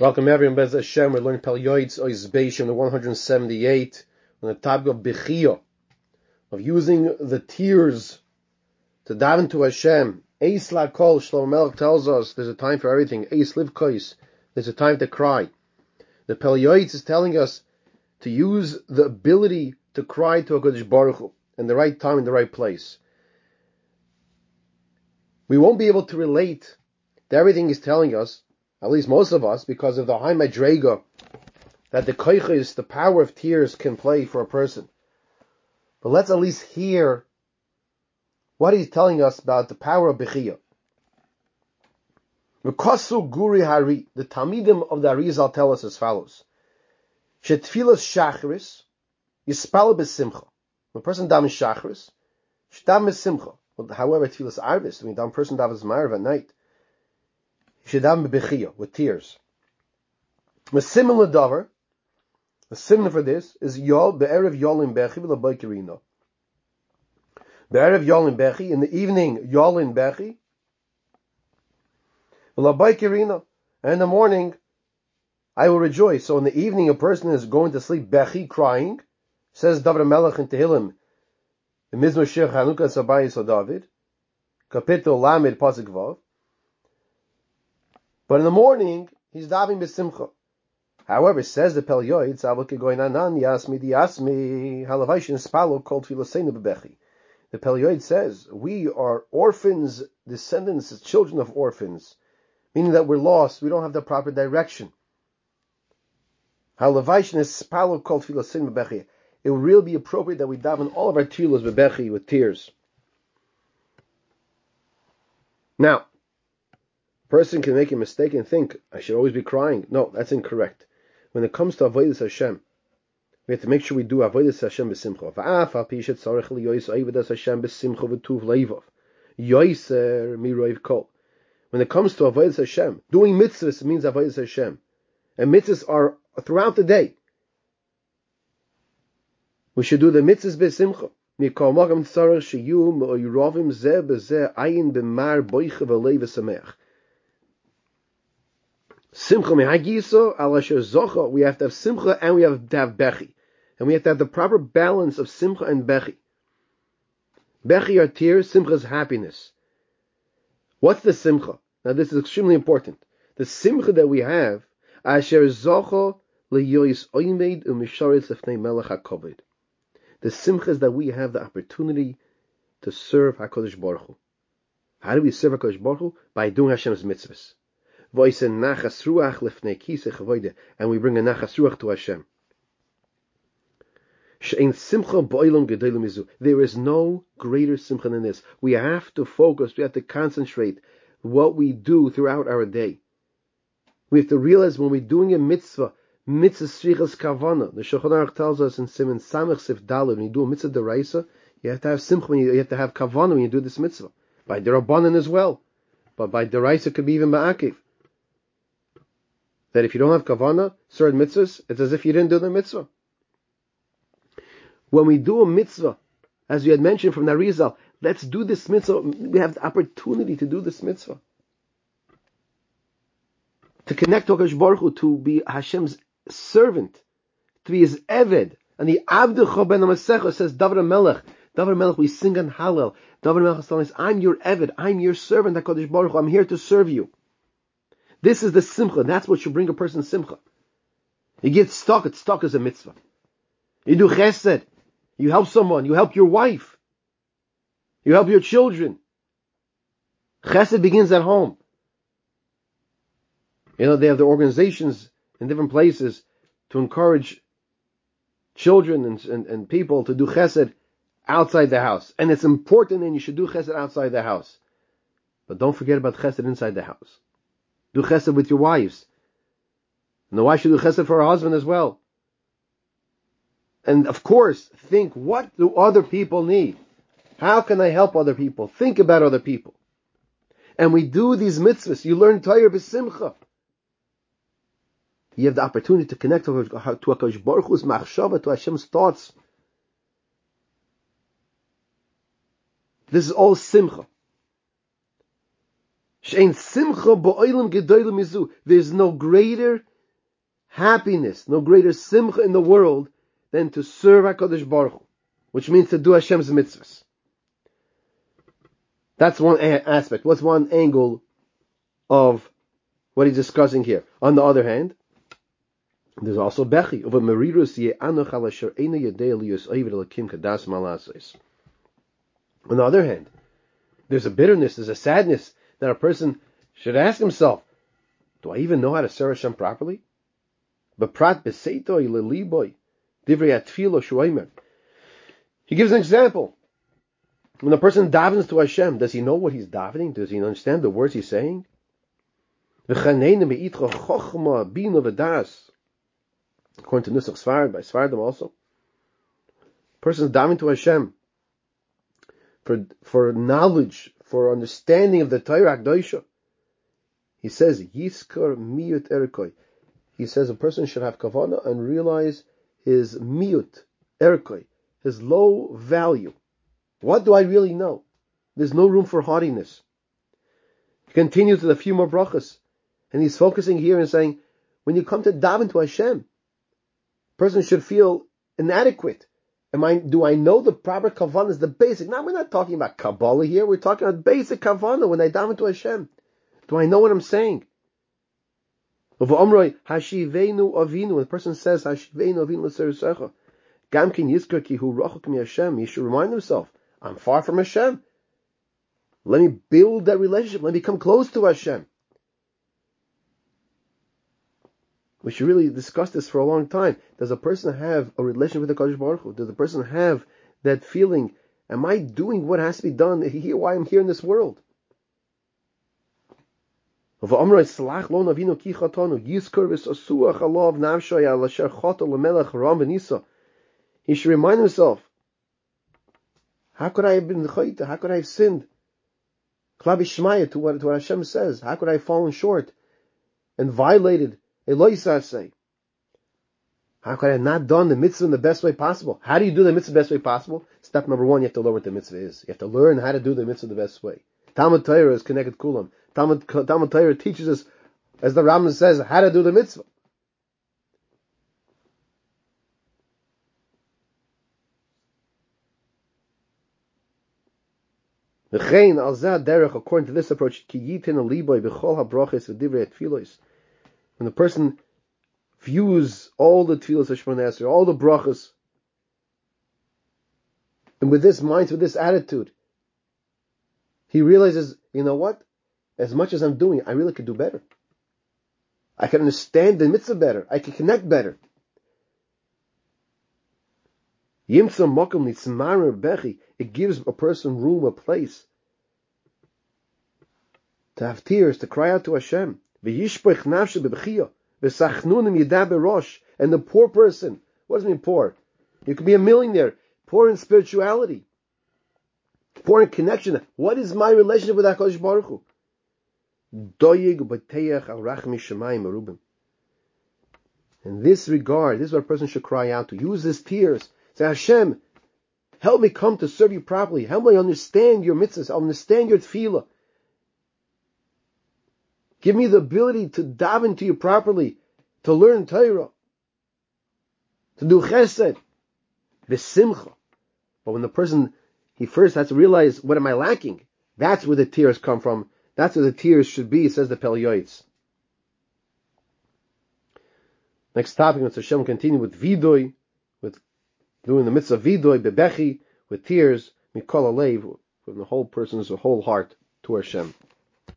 Welcome everyone, Bez Hashem. We're learning Pele Yoetz Oiz Beishim, the 178, on the topic of Bechiyah, of using the tears to dive into Hashem. Eis la kol, Shlomo Melech tells us there's a time for everything. Eis liv kois, there's a time to cry. The Pele Yoetz is telling us to use the ability to cry to a HaKadosh Baruch Hu in the right time, in the right place. We won't be able to relate everything he's telling us, at least most of us, because of the high madrega that the koiches, the power of tears, can play for a person. But let's at least hear what he's telling us about the power of Bechiyah. V'kosu guri hari, the Talmidim of the Arizal tell us as follows. Shetfilas shachris, yispal b'simcha. When a person davens shachris, shtam b'simcha. However, tfilas arvis, when a person davens ma'ariv at night, Shedam bechiyah with tears. A similar davar, a similar for this is yol be'erev yolim bechi v'labaykirina. Be'erev yolim bechi in the evening yolin bechi v'labaykirina. And in the morning I will rejoice. So in the evening a person is going to sleep bechi crying. Says David Melech in Tehillim in Mizmor Shir Chanukah Sabayis David. Kapitel Lamed Pasuk Vav. But in the morning, he's davening b'simcha. However, says the Pele Yoetz, Tzavuk going anan yasmi diasmi halavaishin spalo called filoseinu bebechi. The Pele Yoetz says, we are orphans, descendants, children of orphans, meaning that we're lost, we don't have the proper direction. Halavaishin is spalo called filoseinu bebechi. It would really be appropriate that we daven all of our tefillos bebechi with tears. Now, person can make a mistake and think, I should always be crying. No, that's incorrect. When it comes to Avodah Hashem, we have to make sure we do Avodah Hashem b'simcha. V'af al pishet tzarech liyoyis Avodah Hashem b'simcha v'tuv leivov. Yoiser miroiv kol. When it comes to Avodah Hashem, doing mitzvahs means Avodah Hashem. And mitzvahs are throughout the day. We should do the mitzvahs b'simcha. Mikol magam tzarech shiyu me'oyrovim zeh b'zeh ayin b'mar boicha v'leiv v'sameach. Simcha mehagiso alasher zocha. We have to have simcha and we have to have bechi, and we have to have the proper balance of simcha and bechi. Bechi are tears. Simcha is happiness. What's the simcha? Now this is extremely important. The simcha that we have, asher zocha leyois oimed umisharetz lefnei melech hakoved. The simcha is that we have the opportunity to serve Hakadosh Baruch Hu. How do we serve Hakadosh Baruch Hu? By doing Hashem's mitzvahs and we bring a nachas ruach to Hashem. There is no greater simcha than this. We have to focus, we have to concentrate what we do throughout our day. We have to realize when we're doing a mitzvah, mitzvah strichas kavana. The Shulchan Aruch tells us in Simon Samech Sif Dalad, when you do a mitzvah deraisa, you have to have simcha, you, have to have kavana when you do this mitzvah. By derabanan as well. But by deraisa could be even ba'akiv that if you don't have kavana, certain mitzvahs, it's as if you didn't do the mitzvah. When we do a mitzvah, as you had mentioned from Narizal, let's do this mitzvah. We have the opportunity to do this mitzvah. To connect to Hakadosh Baruch Hu, to be Hashem's servant, to be his eved. And the Abducha ben Amasecha says, David Melech, David Melech, we sing on Hallel. David Melech is telling us, I'm your eved, I'm your servant, HaKadosh Baruch Hu, I'm here to serve you. This is the simcha. That's what should bring a person simcha. You get stuck. It's stuck as a mitzvah. You do chesed. You help someone. You help your wife. You help your children. Chesed begins at home. You know, they have the organizations in different places to encourage children and, and, and people to do chesed outside the house. And it's important and you should do chesed outside the house. But don't forget about chesed inside the house. Do chesed with your wives. And the wife should do chesed for her husband as well. And of course, think, what do other people need? How can I help other people? Think about other people. And we do these mitzvahs. You learn Torah b'simcha. You have the opportunity to connect to HaKadosh Baruch Hu's machshava, to Hashem's thoughts. This is all simcha. There's no greater happiness, no greater simcha in the world than to serve HaKadosh Baruch Hu, which means to do Hashem's mitzvahs. That's one aspect. What's one angle of what he's discussing here? On the other hand, there's also Bechi of a Merirus Ye'anoch Alasher Eina Yadei Oivid Elakim Kadas Malasos. On the other hand, there's a bitterness, there's a sadness that a person should ask himself, do I even know how to serve Hashem properly? Divrei. He gives an example. When a person davens to Hashem, does he know what he's davening? Does he understand the words he's saying? According to Nusach Sfarad, by Svardim also, person is davening to Hashem for, for knowledge, for understanding of the Torah Akdoisha. He says, Yiskar miyut erkoi. He says a person should have kavana and realize his miyut erkoi, his low value. What do I really know? There's no room for haughtiness. He continues with a few more brachas, and he's focusing here and saying, when you come to daven to Hashem, person should feel inadequate. Am I, do I know the proper kavanah is the basic? Now we're not talking about Kabbalah here. We're talking about basic kavanah when I daven to Hashem. Do I know what I'm saying? When the person says Hashivenu Avinu Gamkin Yizkar Ki Hu Rachuk Mi Hashem, he should remind himself, I'm far from Hashem. Let me build that relationship. Let me come close to Hashem. We should really discuss this for a long time. Does a person have a relation with the Kodesh Baruch Hu? Does a person have that feeling? Am I doing what has to be done? Here, why I'm here in this world? He should remind himself, how could I have been chayta? How could I have sinned? Klabi Shmaya to what, to what Hashem says. How could I have fallen short and violated How could I have not done the mitzvah in the best way possible? How do you do the mitzvah the best way possible? Step number one, you have to learn what the mitzvah is. You have to learn how to do the mitzvah the best way. Talmud Torah is connected to kulam. Talmud, Talmud Torah teaches us, as the Rambam says, how to do the mitzvah. According to this approach, when the person views all the tefillas of Shemon all the brachas, and with this mind, with this attitude, he realizes, you know what? As much as I'm doing, I really could do better. I can understand the mitzvah better. I can connect better. It gives a person room, a place to have tears, to cry out to Hashem. And the poor person, what does it mean poor? You could be a millionaire, poor in spirituality, poor in connection. What is my relationship with HaKadosh Baruch Hu? In this regard, this is what a person should cry out to. Use his tears. Say, Hashem, help me come to serve you properly. Help me understand your mitzvahs, understand your tefillah. Give me the ability to dive into you properly, to learn Torah, to do chesed, simcha. But when the person, he first has to realize, what am I lacking? That's where the tears come from. That's where the tears should be, says the Pele Yoetz. Next topic, Mr. Hashem continue with vidoy, with doing the mitzvah vidoy, bebechi, with tears, mikol alev, from the whole person's whole heart to Hashem.